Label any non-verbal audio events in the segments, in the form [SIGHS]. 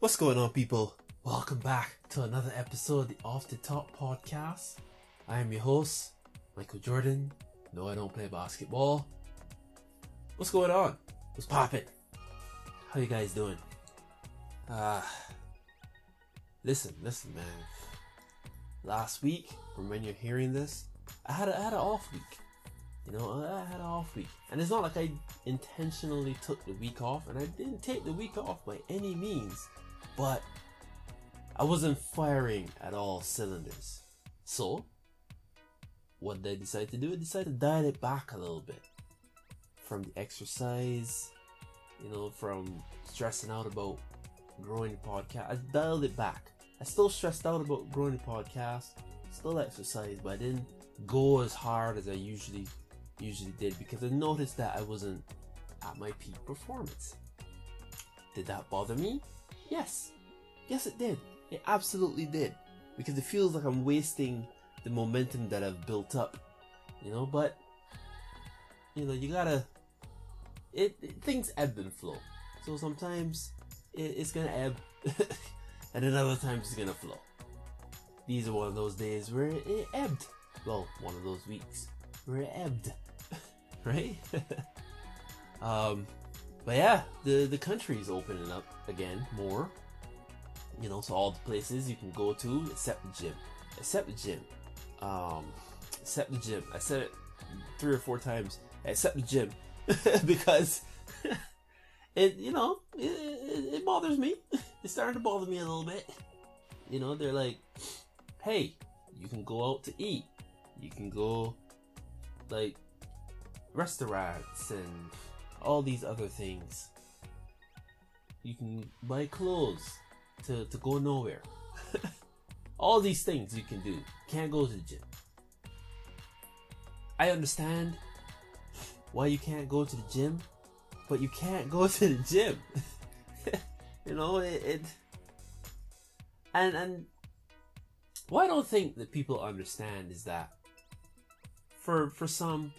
What's going on, people? Welcome back to another episode of the Off the Top podcast. I am your host, Michael Jordan. No, I don't play basketball. What's going on? What's poppin'? How you guys doing? Ah, uh, listen, listen, man. Last week, from when you're hearing this, I had a, I had an off week. You know, I had an off week, and it's not like I intentionally took the week off, and I didn't take the week off by any means, but I wasn't firing at all cylinders. So, what did I decide to do? I decided to dial it back a little bit from the exercise, you know, from stressing out about growing the podcast. I dialed it back. I still stressed out about growing the podcast, still exercise, but I didn't go as hard as I usually usually did because I noticed that I wasn't at my peak performance. Did that bother me? Yes. Yes, it did. It absolutely did. Because it feels like I'm wasting the momentum that I've built up. You know, but, you know, you gotta. It, it things ebb and flow. So sometimes it, it's gonna ebb, [LAUGHS] and then other times it's gonna flow. These are one of those days where it, it ebbed. Well, one of those weeks where it ebbed. [LAUGHS] right? [LAUGHS] um, but yeah, the the country's opening up again more. You know, so all the places you can go to except the gym, except the gym, um, except the gym. I said it three or four times, except the gym, [LAUGHS] because [LAUGHS] it you know it, it, it bothers me. [LAUGHS] It's starting to bother me a little bit. You know, they're like, hey, you can go out to eat, you can go like restaurants and all these other things. You can buy clothes to, to go nowhere. [LAUGHS] all these things you can do. Can't go to the gym. I understand why you can't go to the gym, but you can't go [LAUGHS] to the gym. [LAUGHS] you know, it, it and and what I don't think that people understand is that for for some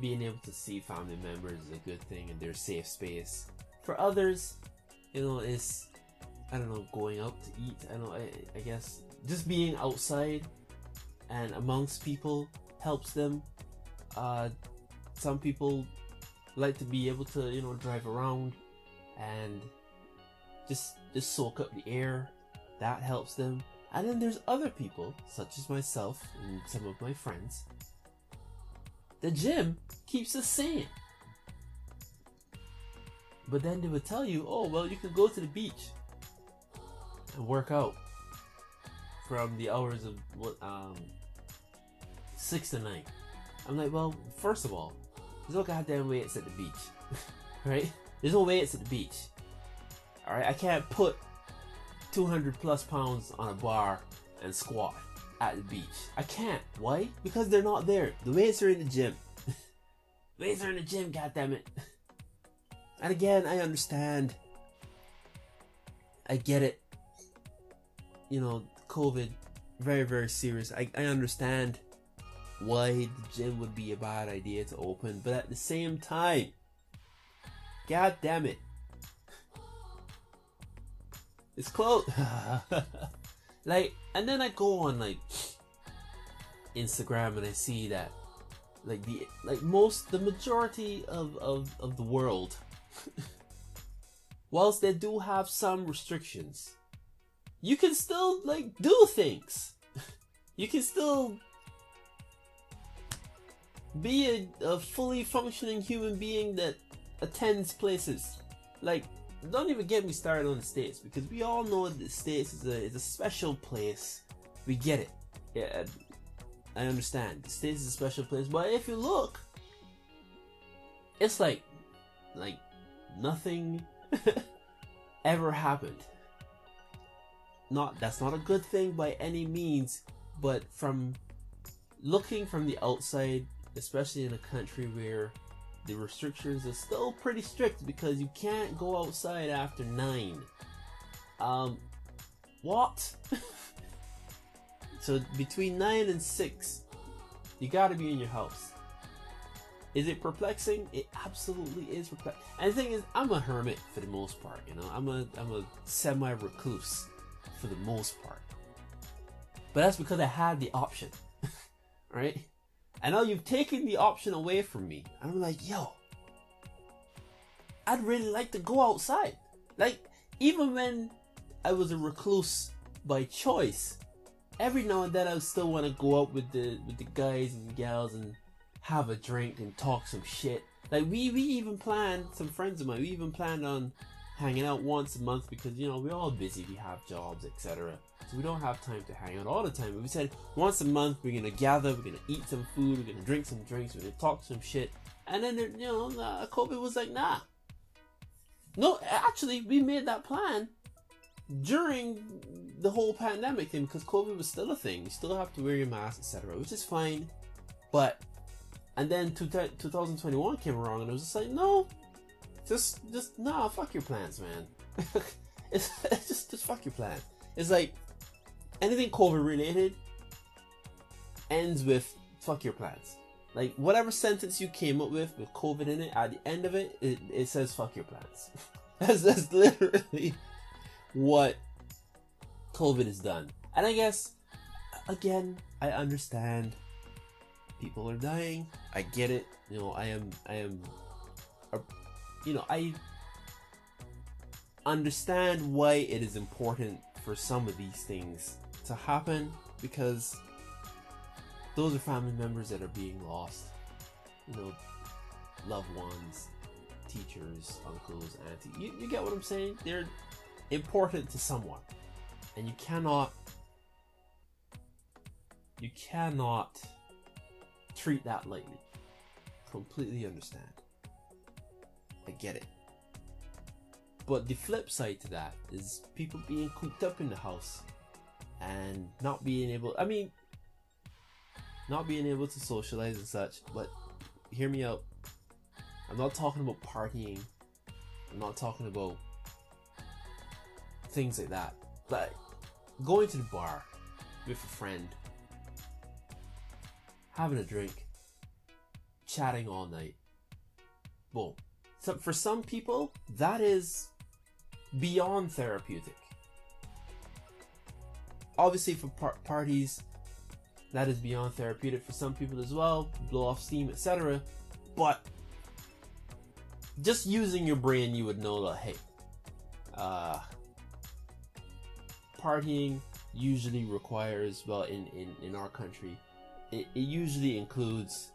being able to see family members is a good thing and their safe space. For others, you know, it's I don't know, going out to eat. I know, I, I guess just being outside and amongst people helps them. Uh, some people like to be able to, you know, drive around and just just soak up the air. That helps them. And then there's other people, such as myself and some of my friends, the gym keeps us sane. But then they would tell you, oh, well, you can go to the beach and work out from the hours of what, um, six to nine. I'm like, well, first of all, there's no goddamn weights at the beach, [LAUGHS] right? There's no weights at the beach. All right, I can't put 200 plus pounds on a bar and squat at the beach. I can't. Why? Because they're not there. The weights are in the gym. [LAUGHS] weights are in the gym, goddammit. And again, I understand. I get it. You know, COVID, very, very serious. I, I understand why the gym would be a bad idea to open, but at the same time, god damn it. It's closed. [LAUGHS] Like, and then I go on like Instagram and I see that like the like most the majority of of, of the world [LAUGHS] whilst they do have some restrictions you can still like do things. [LAUGHS] You can still be a, a fully functioning human being that attends places. Like don't even get me started on the states because we all know the states is a is a special place. We get it. Yeah, I understand. The states is a special place, but if you look, it's like like nothing [LAUGHS] ever happened. Not that's not a good thing by any means, but from looking from the outside, especially in a country where the restrictions are still pretty strict because you can't go outside after 9. Um, what? [LAUGHS] so between 9 and 6, you gotta be in your house. Is it perplexing? It absolutely is perplexing. And the thing is, I'm a hermit for the most part. You know, I'm a I'm a semi recluse for the most part. But that's because I had the option, [LAUGHS] right? And now you've taken the option away from me. And I'm like, yo, I'd really like to go outside. Like, even when I was a recluse by choice, every now and then I still want to go out with the with the guys and gals and have a drink and talk some shit. Like we we even planned some friends of mine. We even planned on hanging out once a month because you know we're all busy. We have jobs, etc. So we don't have time to hang out all the time. But we said once a month we're gonna gather. We're gonna eat some food. We're gonna drink some drinks. We're gonna talk some shit. And then you know, uh, COVID was like, nah. No, actually, we made that plan during the whole pandemic thing because COVID was still a thing. You still have to wear your mask, etc., which is fine. But and then 2021 came around, and it was just like, no, just just nah, fuck your plans, man. [LAUGHS] it's, it's just just fuck your plan. It's like anything COVID related ends with fuck your plans. Like whatever sentence you came up with with COVID in it, at the end of it, it, it says fuck your plans. [LAUGHS] that's that's literally what COVID has done. And I guess again, I understand people are dying. I get it. You know, I am I am you know, I understand why it is important for some of these things to happen because those are family members that are being lost. You know, loved ones, teachers, uncles, aunties. You, you get what I'm saying? They're important to someone. And you cannot you cannot treat that lightly. Completely understand. I get it. But the flip side to that is people being cooped up in the house and not being able I mean not being able to socialize and such, but hear me out. I'm not talking about partying. I'm not talking about things like that. But going to the bar with a friend, having a drink, chatting all night. Well, so for some people, that is beyond therapeutic. Obviously, for par- parties, that is beyond therapeutic for some people as well, blow off steam, etc. But just using your brain, you would know that hey, uh, partying usually requires well in in, in our country, it, it usually includes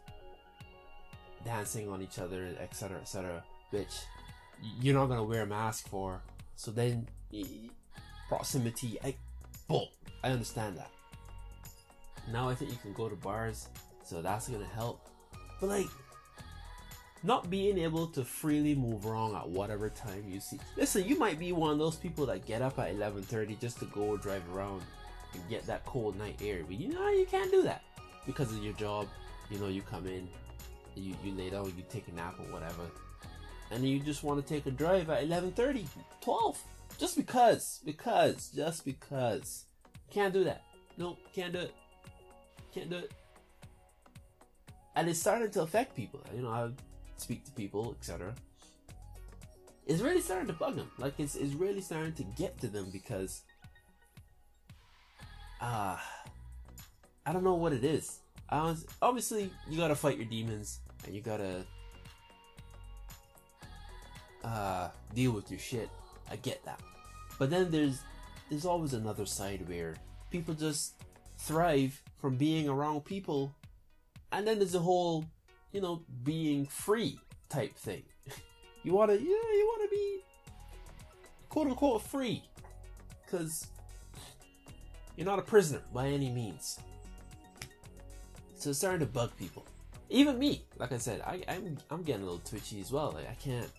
dancing on each other, etc., etc., which you're not gonna wear a mask for. So then, proximity, I, boom, I understand that. Now I think you can go to bars, so that's gonna help. But like, not being able to freely move around at whatever time you see. Listen, you might be one of those people that get up at 11:30 just to go drive around and get that cold night air. But you know you can't do that because of your job. You know you come in, you you lay down, you take a nap or whatever, and you just want to take a drive at 11:30, 12, just because, because, just because. Can't do that. No, can't do it. Can't do it. And it's starting to affect people. You know, I speak to people, etc. It's really starting to bug them. Like it's it's really starting to get to them because ah uh, I don't know what it is. I was, obviously you gotta fight your demons and you gotta uh deal with your shit. I get that. But then there's there's always another side where people just thrive from being around people and then there's a whole you know, being free type thing. [LAUGHS] you wanna, yeah, you wanna be quote unquote free, because you're not a prisoner by any means. So it's starting to bug people. Even me, like I said, I, I'm I'm getting a little twitchy as well. Like I can't.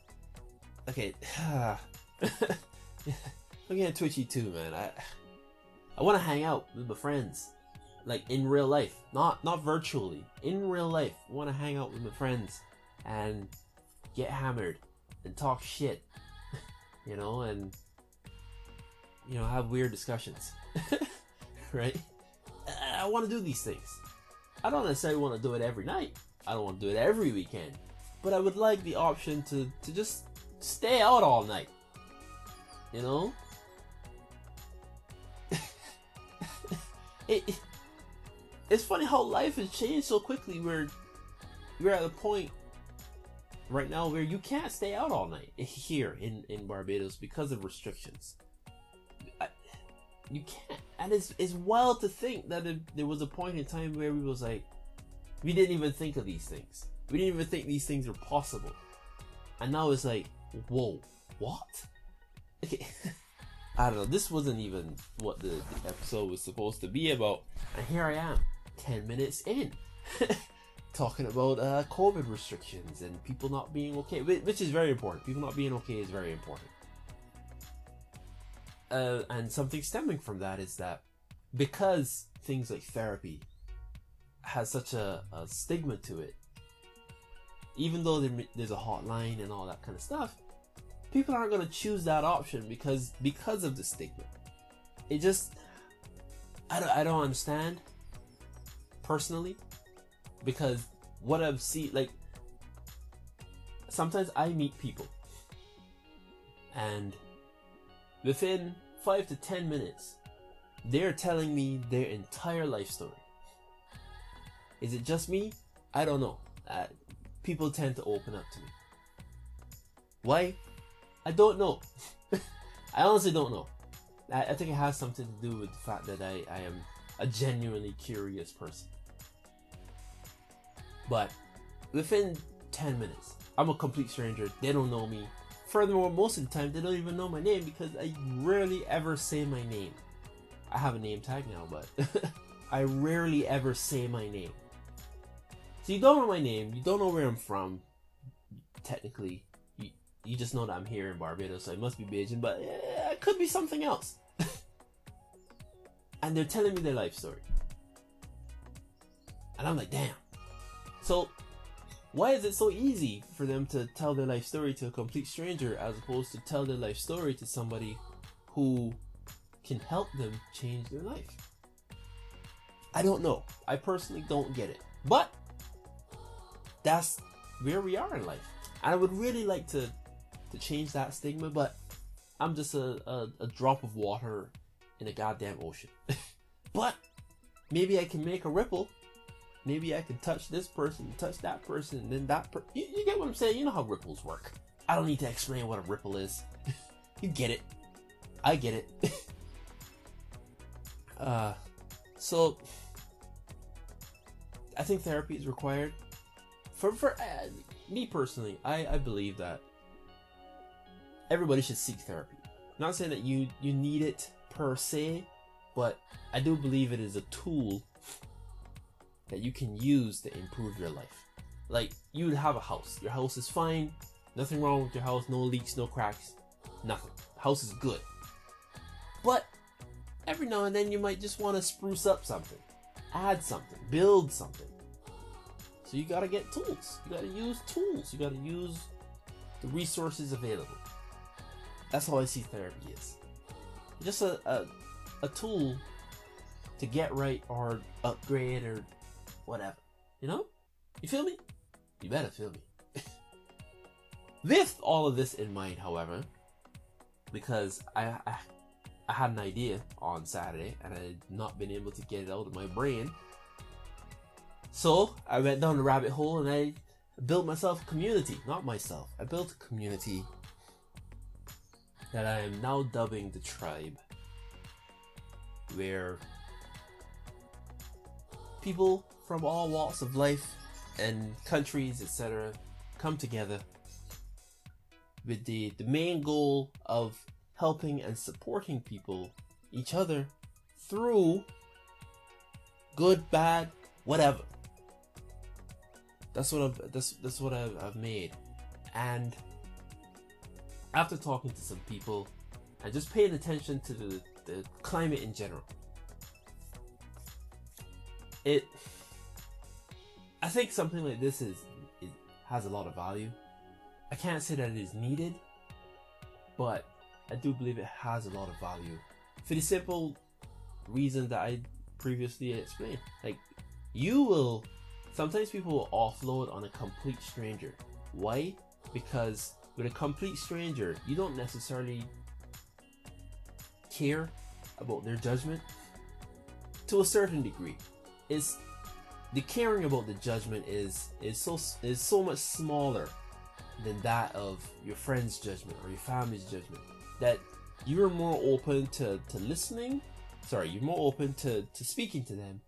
Okay, [SIGHS] I'm twitchy too, man. I I want to hang out with my friends like in real life, not not virtually. In real life, I want to hang out with my friends and get hammered and talk shit, [LAUGHS] you know, and you know have weird discussions, [LAUGHS] right? I want to do these things. I don't necessarily want to do it every night, I don't want to do it every weekend, but I would like the option to to just stay out all night. You know? [LAUGHS] it, it, it's funny how life has changed so quickly where we're at a point right now where you can't stay out all night [LAUGHS] here in, in Barbados because of restrictions. I, you can't. And it's, it's wild to think that it, there was a point in time where we was like, we didn't even think of these things. We didn't even think these things were possible. And now it's like, whoa, what? Okay. [LAUGHS] I don't know. This wasn't even what the, the, episode was supposed to be about. And here I am, 10 minutes in, [LAUGHS] talking about uh, COVID restrictions and people not being okay, which is very important. People not being okay is very important. Uh, and something stemming from that is that because things like therapy has such a, a stigma to it, even though there, there's a hotline and all that kind of stuff, people aren't going to choose that option because because of the stigma. It just I don't I don't understand personally because what I've seen like sometimes I meet people and within 5 to 10 minutes they're telling me their entire life story. Is it just me? I don't know. People tend to open up to me. Why? I don't know. [LAUGHS] I honestly don't know. I, I, think it has something to do with the fact that I, I am a genuinely curious person. But within 10 minutes, I'm a complete stranger. They don't know me. Furthermore, most of the time, they don't even know my name because I rarely ever say my name. I have a name tag now, but [LAUGHS] I rarely ever say my name. You don't know my name, you don't know where I'm from, technically you just know that I'm here in Barbados, so it must be Bajan, but eh, it could be something else. [LAUGHS] and they're telling me their life story. And I'm like, damn. So, why is it so easy for them to tell their life story to a complete stranger as opposed to tell their life story to somebody who can help them change their life? I don't know. I personally don't get it. But that's where we are in life. And I would really like to to change that stigma, but I'm just a, a, a drop of water in a goddamn ocean. [LAUGHS] but maybe I can make a ripple. Maybe I can touch this person, touch that person, and then that person. You, you get what I'm saying? You know how ripples work. I don't need to explain what a ripple is. [LAUGHS] you get it. I get it. [LAUGHS] uh, so I think therapy is required. For for uh, me personally, I I believe that everybody should seek therapy. Not saying that you you need it per se, but I do believe it is a tool that you can use to improve your life. Like you have a house. Your house is fine. Nothing wrong with your house. No leaks, no cracks. Nothing. House is good. But every now and then you might just want to spruce up something, add something, build something. So you gotta get tools. You gotta use tools. You gotta use the resources available. That's how I see therapy is. Just a, a, a tool to get right or upgrade or whatever. You know? You feel me? You better feel me. [LAUGHS] With all of this in mind, however, because I, I, I had an idea on Saturday and I had not been able to get it out of my brain. So I went down the rabbit hole and I built myself a community. Not myself. I built a community that I am now dubbing the tribe, where people from all walks of life and countries, etc., come together with the, the main goal of helping and supporting people, each other, through good, bad, whatever. That's what I've that's that's what I've, I've made, and after talking to some people and just paying attention to the, the climate in general, it I think something like this is it has a lot of value. I can't say that it is needed, but I do believe it has a lot of value for the simple reason that I previously explained. Like you will sometimes people will offload on a complete stranger. Why? Because with a complete stranger, you don't necessarily care about their judgment to a certain degree. It's the caring about the judgment is is so is so much smaller than that of your friend's judgment or your family's judgment that you're more open to, to listening sorry you're more open to, to speaking to them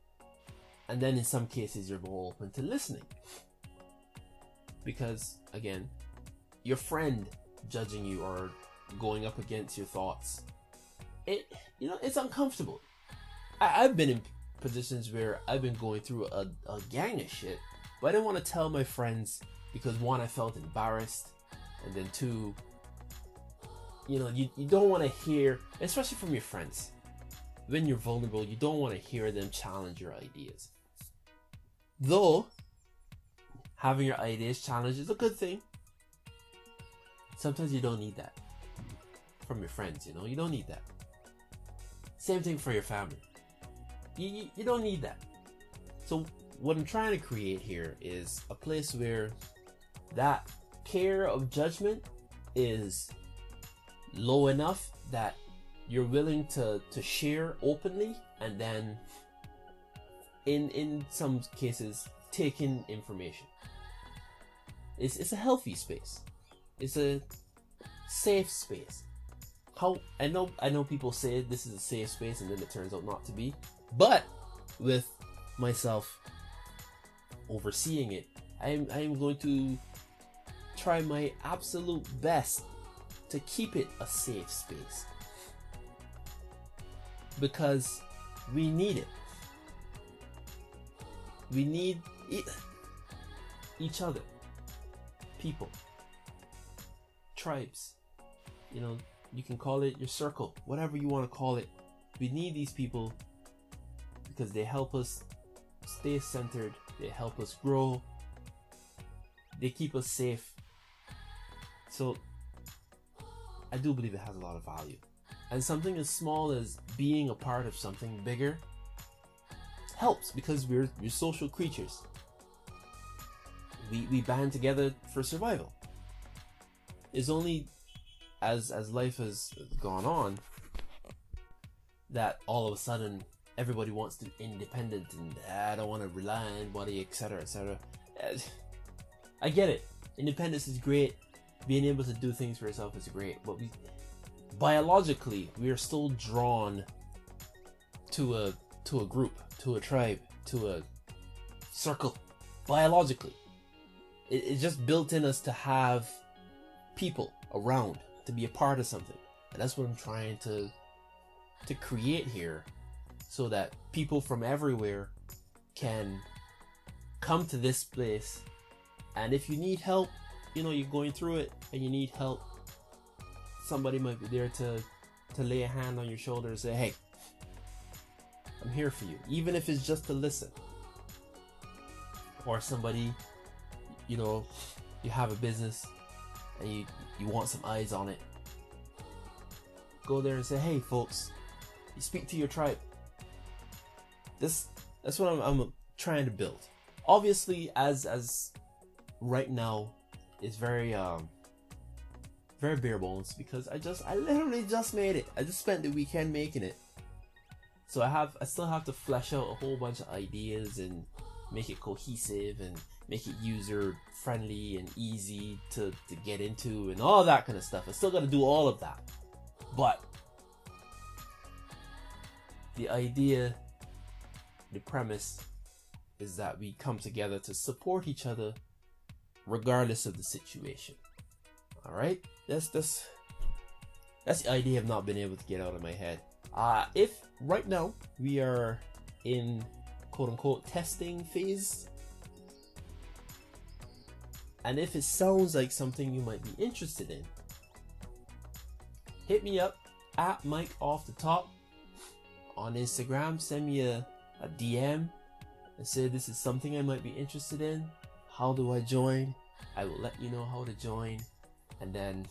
and then in some cases you're more open to listening. Because again your friend judging you or going up against your thoughts it you know it's uncomfortable. I, i've been in positions where i've been going through a, a gang of shit but i didn't want to tell my friends because one i felt embarrassed and then two you know you, you don't want to hear especially from your friends when you're vulnerable you don't want to hear them challenge your ideas though having your ideas challenged is a good thing. Sometimes you don't need that from your friends you know? You don't need that. Same thing for your family. You, you, you don't need that. So what i'm trying to create here is a place where that care of judgment is low enough that you're willing to to share openly and then in in some cases take in information it's it's a healthy space it's a safe space how i know i know people say this is a safe space and then it turns out not to be but with myself overseeing it i'm i'm going to try my absolute best to keep it a safe space. Because we need it. We need each other. People. Tribes. You know, you can call it your circle, whatever you want to call it. We need these people because they help us stay centered, they help us grow, they keep us safe so I do believe it has a lot of value. And something as small as being a part of something bigger helps because we're we're social creatures. We we band together for survival. It's only as as life has gone on that all of a sudden everybody wants to be independent and ah, I don't want to rely on anybody, etc., etc. I get it. Independence is great being able to do things for yourself is great, but we biologically we are still drawn to a to a group, to a tribe, to a circle. Biologically, it, it's just built in us to have people around, to be a part of something, and that's what I'm trying to to create here, so that people from everywhere can come to this place, and if you need help you know you're going through it and you need help, somebody might be there to to lay a hand on your shoulder and say, "Hey, I'm here for you," even if it's just to listen. Or somebody, you know, you have a business and you you want some eyes on it. Go there and say, "Hey, folks, you speak to your tribe." This that's what I'm, I'm trying to build. Obviously, as as right now it's very um very bare bones because I just I literally just made it. I just spent the weekend making it. So I have I still have to flesh out a whole bunch of ideas and make it cohesive and make it user friendly and easy to, to get into and all that kind of stuff. I still gotta do all of that. But the idea, the premise is that we come together to support each other regardless of the situation. All right, that's that's that's the idea I've not been able to get out of my head. Uh, if right now we are in quote unquote testing phase, and if it sounds like something you might be interested in, hit me up at Mike Off the Top on Instagram. Send me a, a DM and say this is something I might be interested in. How do I join? I will let you know how to join, and then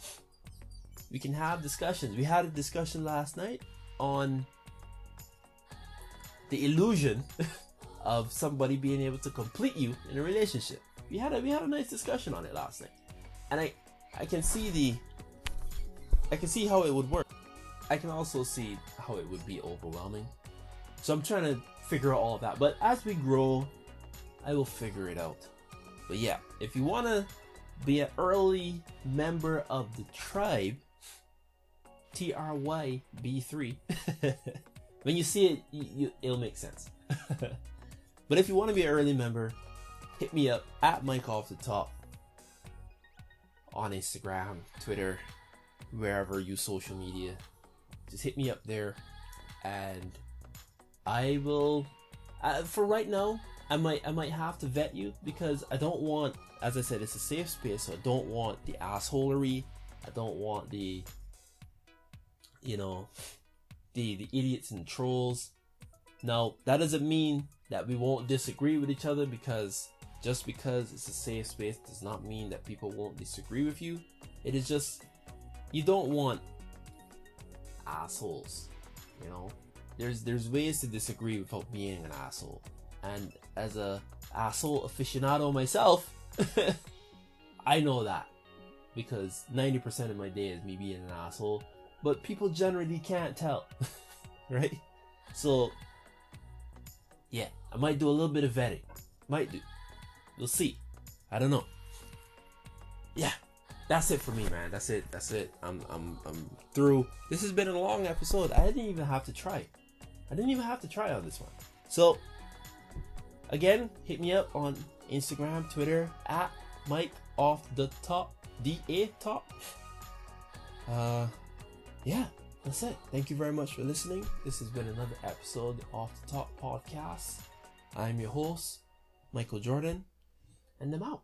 we can have discussions. We had a discussion last night on the illusion [LAUGHS] of somebody being able to complete you in a relationship. We had a we had a nice discussion on it last night, and I I can see the I can see how it would work. I can also see how it would be overwhelming. So I'm trying to figure out all of that. But as we grow, I will figure it out. But yeah, if you want to be an early member of the tribe, TRYB3, [LAUGHS] when you see it, you, you, it'll make sense. [LAUGHS] but if you want to be an early member, hit me up at Mike Off the Top on Instagram, Twitter, wherever you social media. Just hit me up there, and I will. Uh, for right now, I might I might have to vet you because I don't want, as I said, it's a safe space, so I don't want the assholery. I don't want the, you know, the the idiots and trolls. Now that doesn't mean that we won't disagree with each other because just because it's a safe space does not mean that people won't disagree with you. It is just you don't want assholes. You know, there's there's ways to disagree without being an asshole. And as a asshole aficionado myself, [LAUGHS] I know that because 90% of my day is me being an asshole, but people generally can't tell, [LAUGHS] right? So, yeah, I might do a little bit of vetting. Might do. We'll see. I don't know. Yeah, that's it for me, man. That's it. That's it. I'm I'm I'm through. This has been a long episode. I didn't even have to try. I didn't even have to try on this one. So again, hit me up on Instagram, Twitter at Mike off the top D A top. Uh yeah, that's it. Thank you very much for listening. This has been another episode of the Top Podcast. I'm your host, Michael Jordan, and I'm out.